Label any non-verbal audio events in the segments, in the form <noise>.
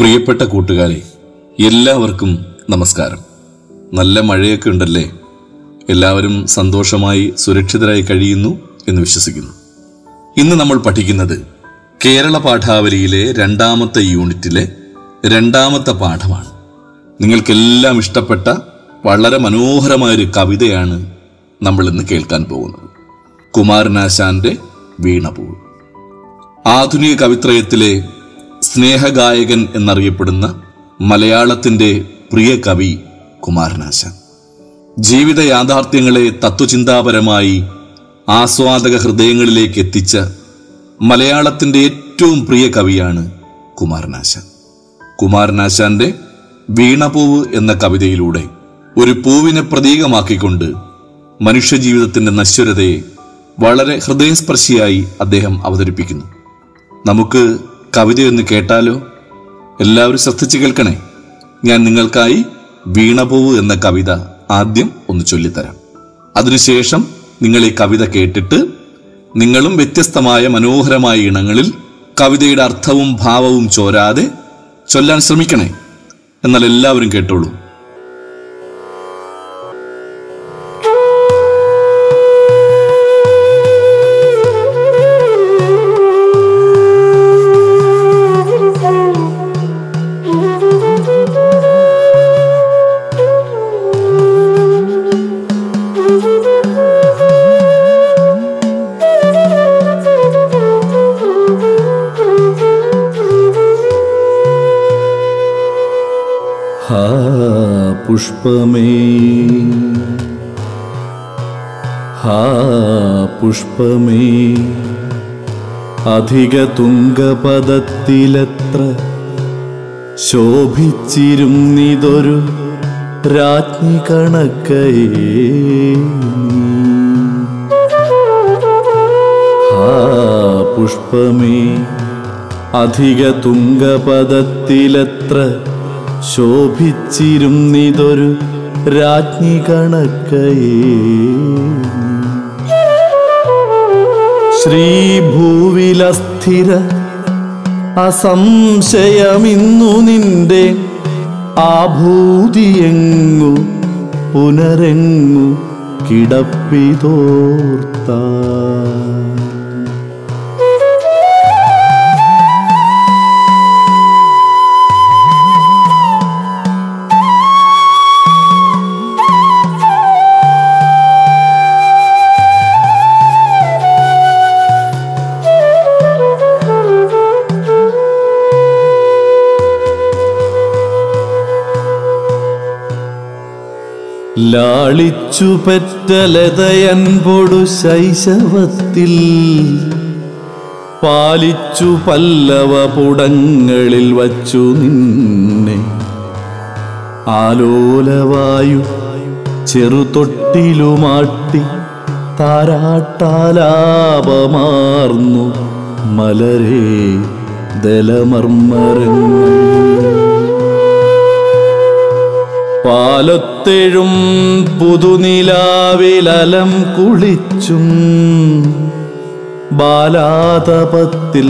പ്രിയപ്പെട്ട കൂട്ടുകാരെ എല്ലാവർക്കും നമസ്കാരം. നല്ല മഴയൊക്കെ ഉണ്ടല്ലേ? എല്ലാവരും സന്തോഷമായി സുരക്ഷിതരായി കഴിയുന്നു എന്ന് വിശ്വസിക്കുന്നു. ഇന്ന് നമ്മൾ പഠിക്കുന്നത് കേരള പാഠാവലിയിലെ രണ്ടാമത്തെ യൂണിറ്റിലെ രണ്ടാമത്തെ പാഠമാണ്. നിങ്ങൾക്കെല്ലാം ഇഷ്ടപ്പെട്ട വളരെ മനോഹരമായൊരു കവിതയാണ് നമ്മൾ ഇന്ന് കേൾക്കാൻ പോകുന്നത്. കുമാരനാശാന്റെ വീണപൂൾ ആധുനിക കവിത്രയത്തിലെ സ്നേഹഗായകൻ എന്നറിയപ്പെടുന്ന മലയാളത്തിന്റെ പ്രിയ കവി കുമാരനാശാൻ. ജീവിത യാഥാർത്ഥ്യങ്ങളെ തത്വചിന്താപരമായി ആസ്വാദക ഹൃദയങ്ങളിലേക്ക് എത്തിച്ച മലയാളത്തിന്റെ ഏറ്റവും പ്രിയ കവിയാണ് കുമാരനാശാൻ. കുമാരനാശാന്റെ വീണപൂവ് എന്ന കവിതയിലൂടെ ഒരു പൂവിനെ പ്രതീകമാക്കിക്കൊണ്ട് മനുഷ്യജീവിതത്തിന്റെ നശ്വരതയെ വളരെ ഹൃദയസ്പർശിയായി അദ്ദേഹം അവതരിപ്പിക്കുന്നു. നമുക്ക് കവിതയൊന്ന് കേട്ടാലോ? എല്ലാവരും ശ്രദ്ധിച്ചു കേൾക്കണേ. ഞാൻ നിങ്ങൾക്കായി വീണപൂവ് എന്ന കവിത ആദ്യം ഒന്ന് ചൊല്ലിത്തരാം. അതിനുശേഷം നിങ്ങൾ ഈ കവിത കേട്ടിട്ട് നിങ്ങളും വ്യത്യസ്തമായ മനോഹരമായ ഇണങ്ങളിൽ കവിതയുടെ അർത്ഥവും ഭാവവും ചോരാതെ ചൊല്ലാൻ ശ്രമിക്കണേ. എന്നാൽ എല്ലാവരും കേട്ടോളൂ. പുഷ്പമേ ഹാ പുഷ്പമേ അധിക തുംഗപദത്തിലത്ര ശോഭിച്ചിരുന്നിതൊരു രാജ്ഞി കണക്കയേ ഹാ പുഷ്പമേ <laughs> അധിക തുങ്കപദത്തിലെത്ര ശോഭിച്ചിരുന്നിതൊരു രാജ്ഞി കണക്കയേ. ശ്രീഭൂവിലസ്ഥിര അസംശയമിന്നു നിന്റെ ആഭൂതിയെങ്ങു പുനരെങ്ങു കിടപ്പിതോർത്ത. ലാളിച്ചു പെറ്റലതയൻപൊടു ശൈശവത്തിൽ. പാലിച്ചു പല്ലവ പുടങ്ങളിൽ വച്ചു നിന്നെ. ആലോലവായു ചെറുതൊട്ടിലുമാട്ടി താരാട്ടാലാപമാർന്നു മലരേ ദലമർമ്മരങ്ങൾ പാലത്തെഴും പുതുനിലാവിലലം കുളിച്ചും ബാലാതപത്തിൽ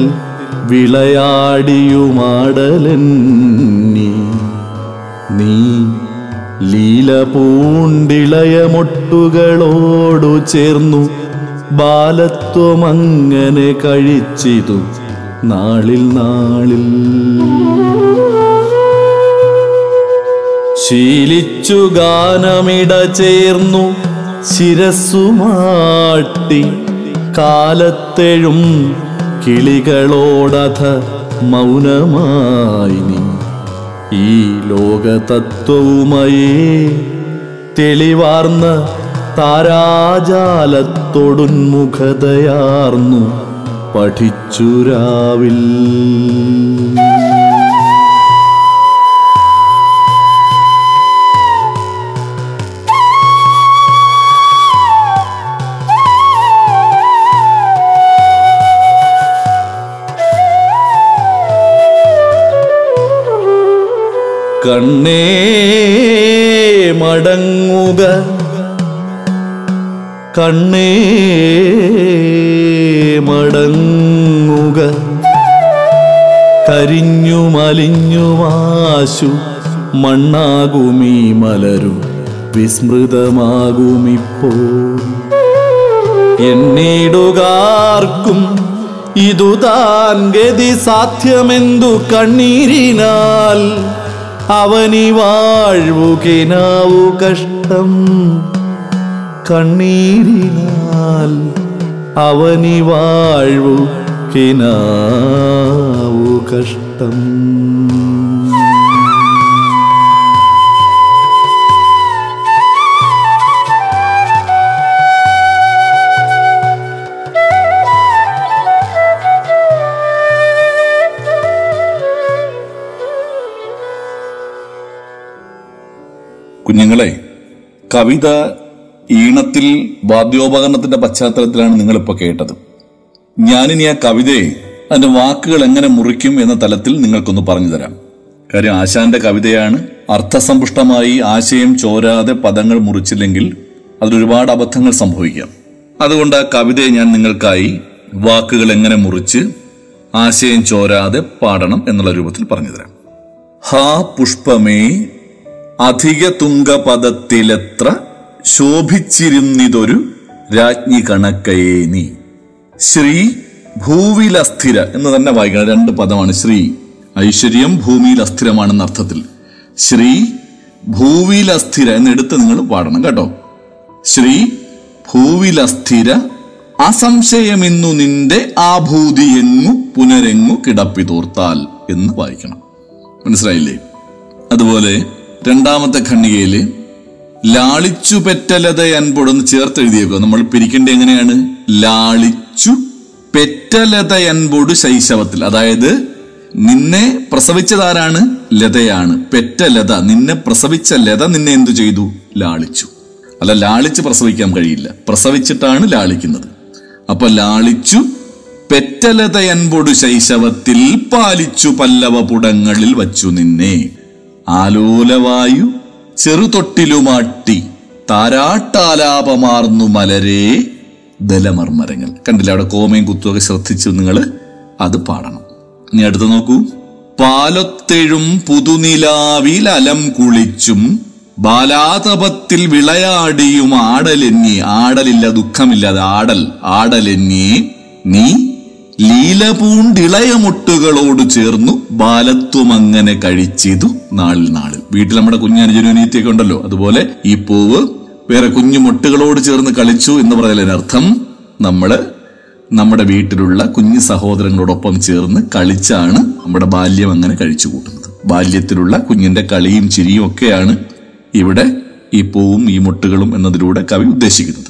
വിളയാടിയുമാടലന്നി. നീ ലീല പൂണ്ടിളയമൊട്ടുകളോടു ചേർന്നു ബാലത്വമങ്ങനെ കഴിച്ചിതു നാളിൽ നാളിൽ. ശീലിച്ചു ഗാനമിട ചേർന്നു ശിരസുമാട്ടി കാലത്തെഴും കിളികളോടഥ മൗനമായി നീ. ഈ ലോകതത്വവുമയേ തെളിവാർന്ന താരാജാലത്തോടുന്മുഖതയാർന്നു പഠിച്ചുരാവിൽ കണ്ണേ മടങ്ങുക. കണ്ണേ മടങ്ങുക. കരിഞ്ഞു മലിഞ്ഞു വാശു മണ്ണാകുമീ മലരു വിസ്മൃതമാകുമിപ്പോ എന്നീടുകാർക്കും ഇതു താൻ ഗതി സാധ്യമെന്തു കണ്ണീരിനാൽ? അവനി വാഴ്വുകിനാവു കഷ്ടം. കണ്ണീരിനാൽ അവനി വാഴ്വു കിനാവു കഷ്ടം. കുഞ്ഞുങ്ങളെ കവിത ഈണത്തിൽ വാദ്യോപകരണത്തിന്റെ പശ്ചാത്തലത്തിലാണ് നിങ്ങളിപ്പോൾ കേട്ടത്. ഞാനിനി ആ കവിതയെ അതിന്റെ വാക്കുകൾ എങ്ങനെ മുറിക്കും എന്ന തലത്തിൽ നിങ്ങൾക്കൊന്ന് പറഞ്ഞു തരാം കാര്യം ആശാന്റെ കവിതയാണ് അർത്ഥസമ്പുഷ്ടമായി ആശയം ചോരാതെ പദങ്ങൾ മുറിച്ചില്ലെങ്കിൽ അതിലൊരുപാട് അബദ്ധങ്ങൾ സംഭവിക്കാം. അതുകൊണ്ട് ആ കവിതയെ ഞാൻ നിങ്ങൾക്കായി വാക്കുകൾ എങ്ങനെ മുറിച്ച് ആശയം ചോരാതെ പാടണം എന്നുള്ള രൂപത്തിൽ പറഞ്ഞു തരാം ഹാ പുഷ്പമേ അധിക തുങ്കപദത്തിലെത്ര ശോഭിച്ചിരുന്നിതൊരു രാജ്ഞി കണക്കയേനി ശ്രീ ഭൂവിലസ്ഥിര എന്ന് തന്നെ വായിക്കണം. രണ്ട് പദമാണ് ശ്രീ. ഐശ്വര്യം ഭൂമിയിൽ അസ്ഥിരമാണെന്ന അർത്ഥത്തിൽ. ശ്രീ ഭൂവിൽ അസ്ഥിര എന്ന് നിങ്ങൾ പാടണം കേട്ടോ. ശ്രീ ഭൂവിലസ്ഥിര അസംശയമെന്നു നിന്റെ ആഭൂതി എങ്ങു പുനരെങ്ങു കിടപ്പിതോർത്താൽ എന്ന് വായിക്കണം. മനസ്സിലായില്ലേ? അതുപോലെ രണ്ടാമത്തെ ഖണ്ണികയിൽ ലാളിച്ചു പെറ്റലത അൻപൊടൊന്ന് ചേർത്ത് എഴുതിയേക്കുക നമ്മൾ പിരിക്കേണ്ടത് എങ്ങനെയാണ്? ലാളിച്ചു പെറ്റലത അൻപൊട് ശൈശവത്തിൽ. അതായത് നിന്നെ പ്രസവിച്ചതാരാണ്? ലതയാണ്. പെറ്റ ലത നിന്നെ പ്രസവിച്ച ലത നിന്നെ എന്തു ചെയ്തു? ലാളിച്ചു. അല്ല ലാളിച്ച് പ്രസവിക്കാൻ കഴിയില്ല. പ്രസവിച്ചിട്ടാണ് ലാളിക്കുന്നത്. അപ്പൊ ലാളിച്ചു പെറ്റലത അൻപൊടു ശൈശവത്തിൽ പാലിച്ചു പല്ലവ പുടങ്ങളിൽ വച്ചു നിന്നെ. ആലോലവായു ചെറുതൊട്ടിലുമാട്ടി താരാട്ടാലാപമാർന്നു മലരേ ദലമർമരങ്ങൾ കണ്ടില്ല അവിടെ കോമയും കുത്തുമൊക്കെ ശ്രദ്ധിച്ചു നിങ്ങൾ അത് പാടണം. ഇനി അടുത്ത് നോക്കൂ. പാലത്തെഴും പുതുനിലാവിൽ അലം കുളിച്ചും ബാലാതപത്തിൽ വിളയാടിയും ആടലെന്നി ആടലില്ല ദുഃഖമില്ലാതെ ആടൽ ആടലെന്നി നീ ലീലപൂണ്ടിളയ മുട്ടുകളോട് ചേർന്നു ബാലത്വം അങ്ങനെ കഴിച്ചിതു നാളിൽ നാളിൽ. വീട്ടിൽ നമ്മുടെ കുഞ്ഞനുജനുനീത്തിയൊക്കെ ഉണ്ടല്ലോ. അതുപോലെ ഈ പൂവ് വേറെ കുഞ്ഞു മുട്ടുകളോട് ചേർന്ന് കളിച്ചു എന്ന് പറയുന്നതിനർത്ഥം നമ്മൾ നമ്മുടെ വീട്ടിലുള്ള കുഞ്ഞു സഹോദരങ്ങളോടൊപ്പം ചേർന്ന് കളിച്ചാണ് നമ്മുടെ ബാല്യം അങ്ങനെ കഴിച്ചു കൂട്ടുന്നത്. ബാല്യത്തിലുള്ള കുഞ്ഞിന്റെ കളിയും ചിരിയും ഒക്കെയാണ് ഇവിടെ ഈ പൂവും ഈ മുട്ടുകളും എന്നതിലൂടെ കവി ഉദ്ദേശിക്കുന്നത്.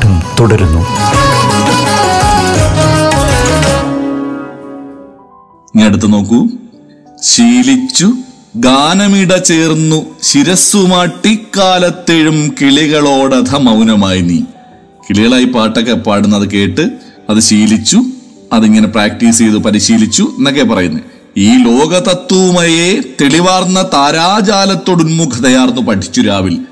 പാഠം തുടരുന്നു. ഇനി അടുത്ത് നോക്കൂ. ശീലിച്ചു ഗാനമിട ചേർന്നു ശിരസ്സുമാട്ടിക്കാലത്തെഴും കിളികളോടധ മൗനമായി നീ. കിളികളായി പാട്ടൊക്കെ പാടുന്നത് കേട്ട് അത് ശീലിച്ചു അതിങ്ങനെ പ്രാക്ടീസ് ചെയ്തു പരിശീലിച്ചു എന്നൊക്കെ പറയുന്നത് ഈ ലോകതത്വമയെ തെളിവാർന്ന താരാജാലത്തോടുന്മുഖതയാർന്നു പഠിച്ചു രാവിൽ.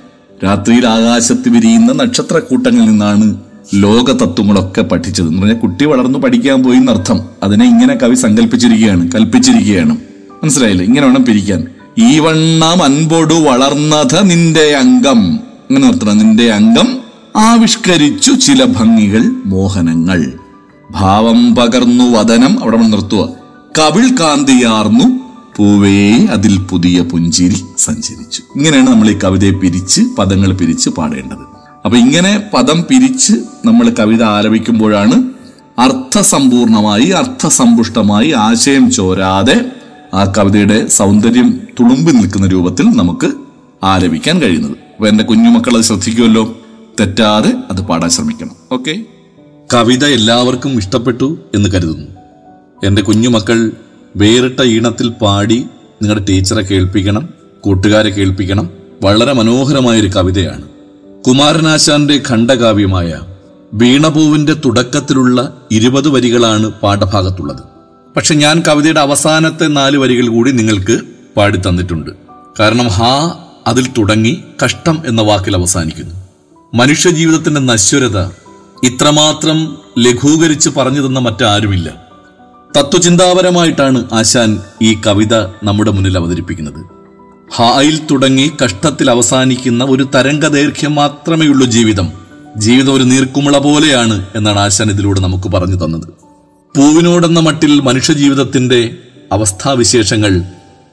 രാത്രിയിൽ ആകാശത്ത് വിരിയുന്ന നക്ഷത്രക്കൂട്ടങ്ങളിൽ നിന്നാണ് ലോകതത്വങ്ങളൊക്കെ പഠിച്ചത്. എന്ന് പറഞ്ഞാൽ കുട്ടി വളർന്നു പഠിക്കാൻ പോയി എന്നർത്ഥം. അതിനെ ഇങ്ങനെ കവി സങ്കല്പിച്ചിരിക്കുകയാണ് കൽപ്പിച്ചിരിക്കുകയാണ്. മനസ്സിലായില്ലേ? ഇങ്ങനെ വേണം പിരിക്കാൻ. ഈ വണ്ണം അൻപൊടു വളർന്നത് നിന്റെ അംഗം. അങ്ങനെ നിർത്തണം. നിന്റെ അംഗം ആവിഷ്കരിച്ചു ചില ഭംഗികൾ മോഹനങ്ങൾ. ഭാവം പകർന്നു വദനം. അവിടെ നിർത്തുക കവിൾ കാന്തിയാർന്നു പൂവേ അതിൽ പുതിയ പുഞ്ചിരി സഞ്ചരിച്ചു. ഇങ്ങനെയാണ് നമ്മൾ ഈ കവിതയെ പിരിച്ച് പദങ്ങൾ പിരിച്ച് പാടേണ്ടത്. അപ്പൊ ഇങ്ങനെ പദം പിരിച്ച് നമ്മൾ കവിത ആലപിക്കുമ്പോഴാണ് അർത്ഥസമ്പൂർണമായി അർത്ഥസമ്പുഷ്ടമായി ആശയം ചോരാതെ ആ കവിതയുടെ സൗന്ദര്യം തുളുമ്പി നിൽക്കുന്ന രൂപത്തിൽ നമുക്ക് ആലപിക്കാൻ കഴിയുന്നത്. അപ്പൊ എന്റെ കുഞ്ഞുമക്കൾ അത് ശ്രദ്ധിക്കുമല്ലോ? തെറ്റാതെ അത് പാടാൻ ശ്രമിക്കണം. ഓക്കെ? കവിത എല്ലാവർക്കും ഇഷ്ടപ്പെട്ടു എന്ന് കരുതുന്നു. എന്റെ കുഞ്ഞുമക്കൾ വേറിട്ട ഈണത്തിൽ പാടി നിങ്ങളുടെ ടീച്ചറെ കേൾപ്പിക്കണം കൂട്ടുകാരെ കേൾപ്പിക്കണം. വളരെ മനോഹരമായ ഒരു കവിതയാണ്. കുമാരനാശാന്റെ ഖണ്ഡകാവ്യമായ വീണപൂവിന്റെ തുടക്കത്തിലുള്ള ഇരുപത് വരികളാണ് പാഠഭാഗത്തുള്ളത്. പക്ഷെ ഞാൻ കവിതയുടെ അവസാനത്തെ നാല് വരികൾ കൂടി നിങ്ങൾക്ക് പാടി തന്നിട്ടുണ്ട് കാരണം ഹാ അതിൽ തുടങ്ങി കഷ്ടം എന്ന വാക്കിൽ അവസാനിക്കുന്നു. മനുഷ്യ ജീവിതത്തിന്റെ നശ്വരത ഇത്രമാത്രം ലഘൂകരിച്ച് പറഞ്ഞു തന്ന മറ്റാരുമില്ല. തത്വചിന്താപരമായിട്ടാണ് ആശാൻ ഈ കവിത നമ്മുടെ മുന്നിൽ അവതരിപ്പിക്കുന്നത്. ഹായിൽ തുടങ്ങി കഷ്ടത്തിൽ അവസാനിക്കുന്ന ഒരു തരംഗ ദൈർഘ്യം മാത്രമേ ഉള്ളൂ ജീവിതം. ജീവിതം ഒരു നീർക്കുമിള പോലെയാണ് എന്നാണ് ആശാൻ ഇതിലൂടെ നമുക്ക് പറഞ്ഞു തന്നത്. പൂവിനോടെന്ന മട്ടിൽ മനുഷ്യജീവിതത്തിന്റെ അവസ്ഥാവിശേഷങ്ങൾ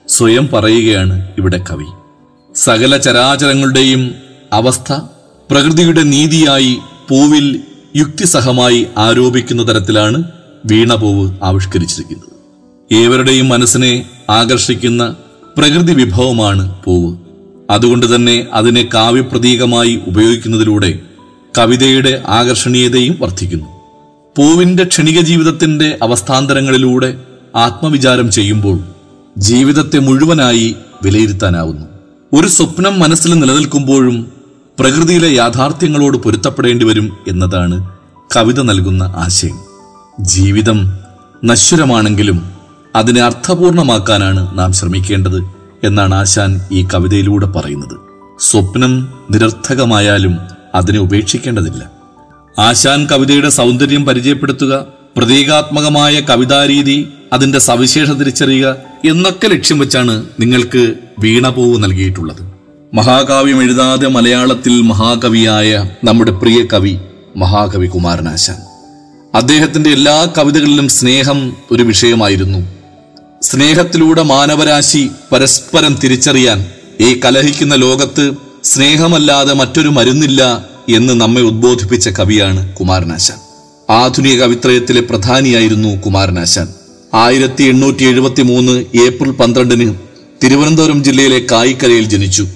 സ്വയം പറയുകയാണ് ഇവിടെ കവി. സകല ചരാചരങ്ങളുടെയും അവസ്ഥ പ്രകൃതിയുടെ നീതിയായി പൂവിൽ യുക്തിസഹമായി ആരോപിക്കുന്ന തരത്തിലാണ് വീണപൂവ് ആവിഷ്കരിച്ചിരിക്കുന്നത്. ഏവരുടെയും മനസ്സിനെ ആകർഷിക്കുന്ന പ്രകൃതി വിഭവമാണ് പൂവ്. അതുകൊണ്ട് തന്നെ അതിനെ കാവ്യപ്രതീകമായി ഉപയോഗിക്കുന്നതിലൂടെ കവിതയുടെ ആകർഷണീയതയും വർദ്ധിക്കുന്നു. പൂവിന്റെ ക്ഷണിക ജീവിതത്തിന്റെ അവസ്ഥാന്തരങ്ങളിലൂടെ ആത്മവിചാരം ചെയ്യുമ്പോൾ ജീവിതത്തെ മുഴുവനായി വിലയിരുത്താനാവുന്നു. ഒരു സ്വപ്നം മനസ്സിൽ നിലനിൽക്കുമ്പോഴും പ്രകൃതിയിലെ യാഥാർത്ഥ്യങ്ങളോട് പൊരുത്തപ്പെടേണ്ടി വരും എന്നതാണ് കവിത നൽകുന്ന ആശയം. ജീവിതം നശ്വരമാണെങ്കിലും അതിനെ അർത്ഥപൂർണമാക്കാനാണ് നാം ശ്രമിക്കേണ്ടത് എന്നാണ് ആശാൻ ഈ കവിതയിലൂടെ പറയുന്നത്. സ്വപ്നം നിരർത്ഥകമായാലും അതിനെ ഉപേക്ഷിക്കേണ്ടതില്ല. ആശാൻ കവിതയുടെ സൗന്ദര്യം പരിചയപ്പെടുത്തുക പ്രതീകാത്മകമായ കവിതാരീതി അതിന്റെ സവിശേഷ തിരിച്ചറിയുക എന്നൊക്കെ ലക്ഷ്യം വെച്ചാണ് നിങ്ങൾക്ക് വീണപൂവ് നൽകിയിട്ടുള്ളത്. മഹാകാവ്യം എഴുതാതെ മലയാളത്തിൽ മഹാകവിയായ നമ്മുടെ പ്രിയ കവി മഹാകവി കുമാരനാശാൻ അദ്ദേഹത്തിന്റെ എല്ലാ കവിതകളിലും സ്നേഹം ഒരു വിഷയമായിരുന്നു. സ്നേഹത്തിലൂടെ മാനവരാശി പരസ്പരം തിരിച്ചറിയാൻ ഈ കലഹിക്കുന്ന ലോകത്ത് സ്നേഹമല്ലാതെ മറ്റൊരു മരുന്നില്ല എന്ന് നമ്മെ ഉദ്ബോധിപ്പിച്ച കവിയാണ് കുമാരനാശാൻ. ആധുനിക കവിത്രയത്തിലെ പ്രധാനിയായിരുന്നു കുമാരനാശാൻ. ആയിരത്തി എണ്ണൂറ്റി എഴുപത്തി മൂന്ന് ഏപ്രിൽ പന്ത്രണ്ടിന് തിരുവനന്തപുരം ജില്ലയിലെ കായിക്കരയിൽ ജനിച്ചു.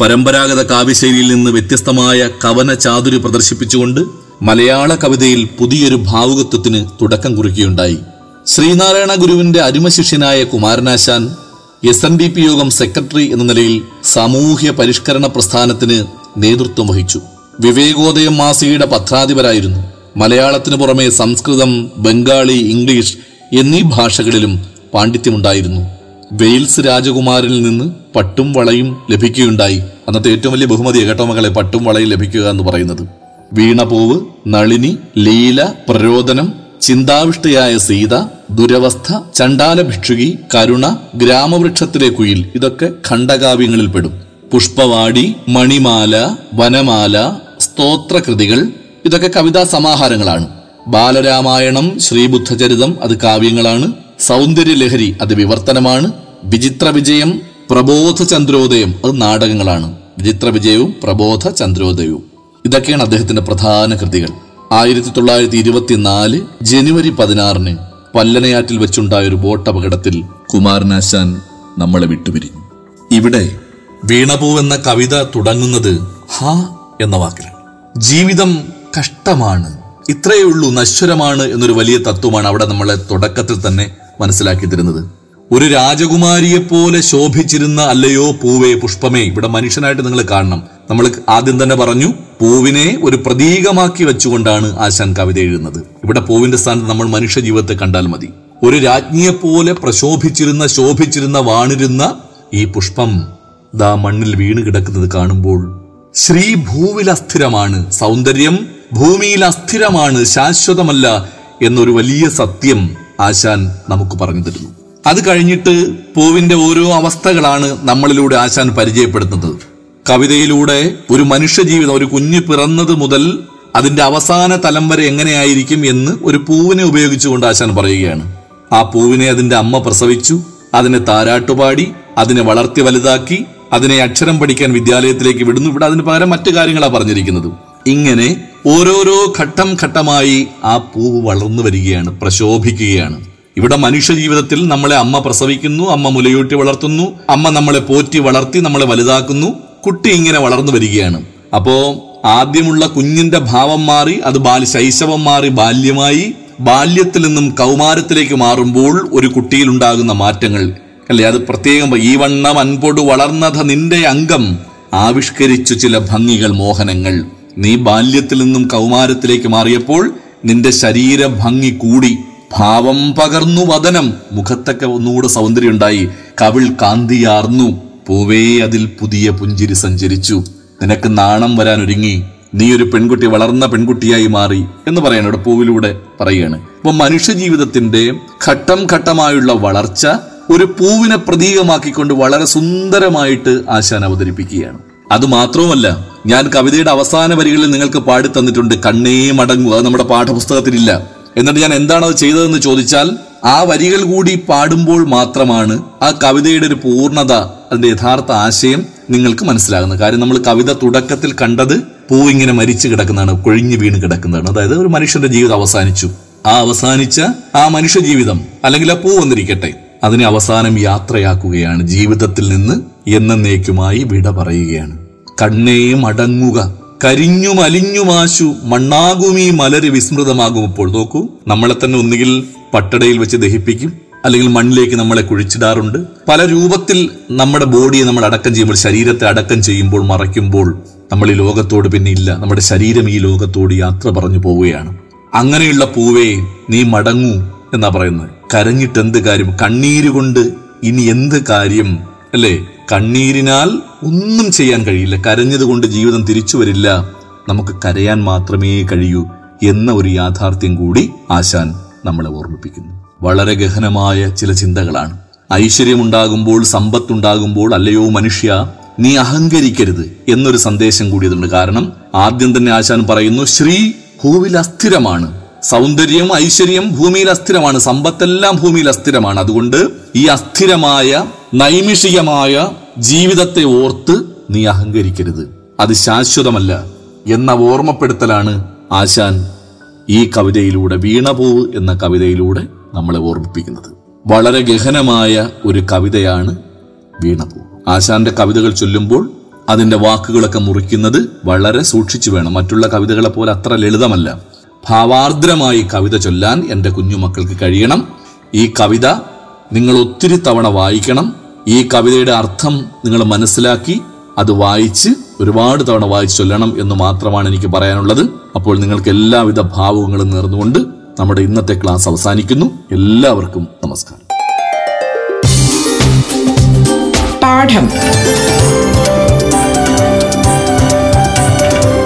പരമ്പരാഗത കാവ്യശൈലിയിൽ നിന്ന് വ്യത്യസ്തമായ കവന ചാതുരി പ്രദർശിപ്പിച്ചുകൊണ്ട് മലയാള കവിതയിൽ പുതിയൊരു ഭാവുകത്വത്തിന് തുടക്കം കുറിക്കുകയുണ്ടായി. ശ്രീനാരായണ ഗുരുവിന്റെ അരുമശിഷ്യനായ Kumaranasan S N D P Yogam secretary എന്ന നിലയിൽ സാമൂഹ്യ പരിഷ്കരണ പ്രസ്ഥാനത്തിന് നേതൃത്വം വഹിച്ചു. വിവേകോദയം മാസികയുടെ പത്രാധിപരായിരുന്നു. മലയാളത്തിനു പുറമെ സംസ്കൃതം ബംഗാളി ഇംഗ്ലീഷ് എന്നീ ഭാഷകളിലും പാണ്ഡിത്യമുണ്ടായിരുന്നു. വെയിൽസ് രാജകുമാരനിൽ നിന്ന് പട്ടും വളയും ലഭിക്കുകയുണ്ടായി. അന്നത്തെ ഏറ്റവും വലിയ ബഹുമതി കേട്ടോ മകളെ പട്ടും വളയും ലഭിക്കുക എന്ന് പറയുന്നത്. വീണപൂവ് നളിനി ലീല പ്രരോദനം ചിന്താവിഷ്ടയായ സീത ദുരവസ്ഥ ചണ്ടാല ഭിക്ഷുകി കരുണ ഗ്രാമവൃക്ഷത്തിലെ കുയിൽ ഇതൊക്കെ ഖണ്ഡകാവ്യങ്ങളിൽപ്പെടും പുഷ്പവാടി മണിമാല വനമാല സ്തോത്രകൃതികൾ ഇതൊക്കെ കവിതാ സമാഹാരങ്ങളാണ്. ബാലരാമായണം ശ്രീബുദ്ധചരിതം അത് കാവ്യങ്ങളാണ്. സൗന്ദര്യലഹരി അത് വിവർത്തനമാണ്. വിചിത്ര വിജയം പ്രബോധ ചന്ദ്രോദയം അത് നാടകങ്ങളാണ്. വിചിത്ര വിജയവും പ്രബോധ ചന്ദ്രോദയവും ഇതൊക്കെയാണ് അദ്ദേഹത്തിന്റെ പ്രധാന കൃതികൾ. ആയിരത്തി തൊള്ളായിരത്തി ഇരുപത്തിനാല് ജനുവരി പതിനാറിന് പല്ലനയാറ്റിൽ വെച്ചുണ്ടായ ഒരു ബോട്ട് അപകടത്തിൽ കുമാരനാശാൻ നമ്മളെ വിട്ടുപിരിഞ്ഞു. ഇവിടെ വീണപൂ എന്ന കവിത തുടങ്ങുന്നത് ഹ എന്ന വാക്കിലാണ്. ജീവിതം കഷ്ടമാണ് ഇത്രയേ ഉള്ളൂ നശ്വരമാണ് എന്നൊരു വലിയ തത്വമാണ് അവിടെ നമ്മളെ തുടക്കത്തിൽ തന്നെ മനസ്സിലാക്കി തരുന്നത് ഒരു രാജകുമാരിയെ പോലെ ശോഭിച്ചിരുന്ന അല്ലയോ പൂവേ പുഷ്പമേ? ഇവിടെ മനുഷ്യനായിട്ട് നിങ്ങൾ കാണണം. നമ്മൾ ആദ്യം തന്നെ പറഞ്ഞു പൂവിനെ ഒരു പ്രതീകമാക്കി വെച്ചുകൊണ്ടാണ് ആശാൻ കവിത എഴുതുന്നത്. ഇവിടെ പൂവിന്റെ സ്ഥാനത്ത് നമ്മൾ മനുഷ്യ ജീവിതത്തെ കണ്ടാൽ മതി. ഒരു രാജ്ഞിയെ പോലെ പ്രശോഭിച്ചിരുന്ന ശോഭിച്ചിരുന്ന വാണിരുന്ന ഈ പുഷ്പം ദാ മണ്ണിൽ വീണ് കിടക്കുന്നത് കാണുമ്പോൾ ശ്രീ ഭൂവിൽ അസ്ഥിരമാണ് സൗന്ദര്യം ഭൂമിയിൽ അസ്ഥിരമാണ് ശാശ്വതമല്ല എന്നൊരു വലിയ സത്യം ആശാൻ നമുക്ക് പറഞ്ഞു തരുന്നു. അത് കഴിഞ്ഞിട്ട് പൂവിന്റെ ഓരോ അവസ്ഥകളാണ് നമ്മളിലൂടെ ആശാൻ പരിചയപ്പെടുത്തുന്നത്. കവിതയിലൂടെ ഒരു മനുഷ്യജീവിതം ഒരു കുഞ്ഞ് പിറന്നത് മുതൽ അതിന്റെ അവസാന തലം വരെ എങ്ങനെയായിരിക്കും എന്ന് ഒരു പൂവിനെ ഉപയോഗിച്ചുകൊണ്ട് ആശാൻ പറയുകയാണ്. ആ പൂവിനെ അതിന്റെ അമ്മ പ്രസവിച്ചു അതിനെ താരാട്ടുപാടി അതിനെ വളർത്തി വലുതാക്കി അതിനെ അക്ഷരം പഠിക്കാൻ വിദ്യാലയത്തിലേക്ക് വിടുന്നു. ഇവിടെ അതിന് പകരം മറ്റു കാര്യങ്ങളാണ് പറഞ്ഞിരിക്കുന്നത്. ഇങ്ങനെ ഓരോരോ ഘട്ടം ഘട്ടമായി ആ പൂവ് വളർന്നു വരികയാണ് പ്രശോഭിക്കുകയാണ്. ഇവിടെ മനുഷ്യ ജീവിതത്തിൽ നമ്മളെ അമ്മ പ്രസവിക്കുന്നു അമ്മ മുലയൂട്ടി വളർത്തുന്നു അമ്മ നമ്മളെ പോറ്റി വളർത്തി നമ്മളെ വലുതാക്കുന്നു കുട്ടി ഇങ്ങനെ വളർന്നു വരികയാണ്. അപ്പോ ആദ്യമുള്ള കുഞ്ഞിന്റെ ഭാവം മാറി അത് ബാല ശൈശവം മാറി ബാല്യമായി ബാല്യത്തിൽ നിന്നും കൗമാരത്തിലേക്ക് മാറുമ്പോൾ ഒരു കുട്ടിയിൽ ഉണ്ടാകുന്ന മാറ്റങ്ങൾ. അല്ലെ? അത് പ്രത്യേകം ഈ വണ്ണം അൻപൊടു വളർന്നത നിന്റെ അംഗം ആവിഷ്കരിച്ചു ചില ഭംഗികൾ മോഹനങ്ങൾ. നീ ബാല്യത്തിൽ നിന്നും കൗമാരത്തിലേക്ക് മാറിയപ്പോൾ നിന്റെ ശരീര ഭംഗി കൂടി. ഭാവം പകർന്നു വദനം. മുഖത്തൊക്കെ ഒന്നുകൂടെ സൗന്ദര്യം ഉണ്ടായി കവിൾ കാന്തിയാർന്നു. പൂവേ അതിൽ പുതിയ പുഞ്ചിരി സഞ്ചരിച്ചു. നിനക്ക് നാണം വരാൻ ഒരുങ്ങി നീ ഒരു പെൺകുട്ടി വളർന്ന പെൺകുട്ടിയായി മാറി എന്ന് പറയാണ് ഇവിടെ പൂവിലൂടെ പറയുകയാണ്. അപ്പൊ മനുഷ്യ ജീവിതത്തിന്റെ ഘട്ടം ഘട്ടമായുള്ള വളർച്ച ഒരു പൂവിനെ പ്രതീകമാക്കിക്കൊണ്ട് വളരെ സുന്ദരമായിട്ട് ആശാൻ അവതരിപ്പിക്കുകയാണ്. അത് മാത്രവുമല്ല ഞാൻ കവിതയുടെ അവസാന വരികളിൽ നിങ്ങൾക്ക് പാടി തന്നിട്ടുണ്ട് കണ്ണേ മടങ്ങുക അത് നമ്മുടെ പാഠപുസ്തകത്തിലില്ല. എന്നിട്ട് ഞാൻ എന്താണ് അത് ചെയ്തതെന്ന് ചോദിച്ചാൽ ആ വരികൾ കൂടി പാടുമ്പോൾ മാത്രമാണ് ആ കവിതയുടെ ഒരു പൂർണത അതിന്റെ യഥാർത്ഥ ആശയം നിങ്ങൾക്ക് മനസ്സിലാകുന്നത്. കാര്യം നമ്മൾ കവിത തുടക്കത്തിൽ കണ്ടത് പൂ ഇങ്ങനെ മരിച്ചു കിടക്കുന്നതാണ് കൊഴിഞ്ഞു വീണ് കിടക്കുന്നതാണ്. അതായത് ഒരു മനുഷ്യന്റെ ജീവിതം അവസാനിച്ചു. ആ അവസാനിച്ച ആ മനുഷ്യ ജീവിതം അല്ലെങ്കിൽ ആ പൂ വന്നിരിക്കട്ടെ അതിനെ അവസാനം യാത്രയാക്കുകയാണ്. ജീവിതത്തിൽ നിന്ന് എന്നേക്കുമായി വിട പറയുകയാണ്. കണ്ണേയും മടങ്ങുക കരിഞ്ഞു മലിഞ്ഞുമാശു മണ്ണാകുമീ മലര് വിസ്മൃതമാകുമ്പോൾ നോക്കൂ നമ്മളെ തന്നെ ഒന്നുകിൽ പട്ടടയിൽ വെച്ച് ദഹിപ്പിക്കും അല്ലെങ്കിൽ മണ്ണിലേക്ക് നമ്മളെ കുഴിച്ചിടാറുണ്ട്. പല രൂപത്തിൽ നമ്മുടെ ബോഡിയെ നമ്മൾ അടക്കം ചെയ്യുമ്പോൾ ശരീരത്തെ അടക്കം ചെയ്യുമ്പോൾ മറയ്ക്കുമ്പോൾ നമ്മൾ ഈ ലോകത്തോട് പിന്നെ ഇല്ല. നമ്മുടെ ശരീരം ഈ ലോകത്തോട് യാത്ര പറഞ്ഞു പോവുകയാണ്. അങ്ങനെയുള്ള പൂവേ നീ മടങ്ങൂ എന്നാ പറയുന്നത്. കരഞ്ഞിട്ട് എന്ത് കാര്യം? കണ്ണീര് കൊണ്ട് ഇനി എന്ത് കാര്യം? അല്ലേ? കണ്ണീരിനാൽ ഒന്നും ചെയ്യാൻ കഴിയില്ല. കരഞ്ഞതുകൊണ്ട് ജീവിതം തിരിച്ചു വരില്ല. നമുക്ക് കരയാൻ മാത്രമേ കഴിയൂ എന്ന ഒരു യാഥാർത്ഥ്യം കൂടി ആശാൻ നമ്മളെ ഓർമ്മിപ്പിക്കുന്നു. വളരെ ഗഹനമായ ചില ചിന്തകളാണ്. ഐശ്വര്യമുണ്ടാകുമ്പോൾ സമ്പത്തുണ്ടാകുമ്പോൾ അല്ലയോ മനുഷ്യ നീ അഹങ്കരിക്കരുത് എന്നൊരു സന്ദേശം കൂടിയതുണ്ട് കാരണം ആദ്യം തന്നെ ആശാൻ പറയുന്നു ശ്രീ ഹൂവിൽ അസ്ഥിരമാണ്. സൗന്ദര്യം ഐശ്വര്യം ഭൂമിയിൽ അസ്ഥിരമാണ്. സമ്പത്തെല്ലാം ഭൂമിയിൽ അസ്ഥിരമാണ്. അതുകൊണ്ട് ഈ അസ്ഥിരമായ നൈമിഷികമായ ജീവിതത്തെ ഓർത്ത് നീ അഹങ്കരിക്കരുത്. അത് ശാശ്വതമല്ല എന്ന ഓർമ്മപ്പെടുത്തലാണ് ആശാൻ ഈ കവിതയിലൂടെ വീണപൂവ് എന്ന കവിതയിലൂടെ നമ്മളെ ഓർമ്മിപ്പിക്കുന്നത്. വളരെ ഗഹനമായ ഒരു കവിതയാണ് വീണപൂ. ആശാന്റെ കവിതകൾ ചൊല്ലുമ്പോൾ അതിന്റെ വാക്കുകളൊക്കെ മുറിക്കുന്നത് വളരെ സൂക്ഷിച്ചു വേണം. മറ്റുള്ള കവിതകളെ പോലെ അത്ര ലളിതമല്ല. ഭാവാർദ്രമായി കവിത ചൊല്ലാൻ എന്റെ കുഞ്ഞുമക്കൾക്ക് കഴിയണം. ഈ കവിത നിങ്ങൾ ഒത്തിരി തവണ വായിക്കണം. ഈ കവിതയുടെ അർത്ഥം നിങ്ങൾ മനസ്സിലാക്കി അത് വായിച്ച് ഒരുപാട് തവണ വായിച്ച് ചൊല്ലണം എന്ന് മാത്രമാണ് എനിക്ക് പറയാനുള്ളത്. അപ്പോൾ നിങ്ങൾക്ക് എല്ലാവിധ ഭാവുകങ്ങളും നേർന്നുകൊണ്ട് നമ്മുടെ ഇന്നത്തെ ക്ലാസ് അവസാനിക്കുന്നു. എല്ലാവർക്കും നമസ്കാരം. പാഠം.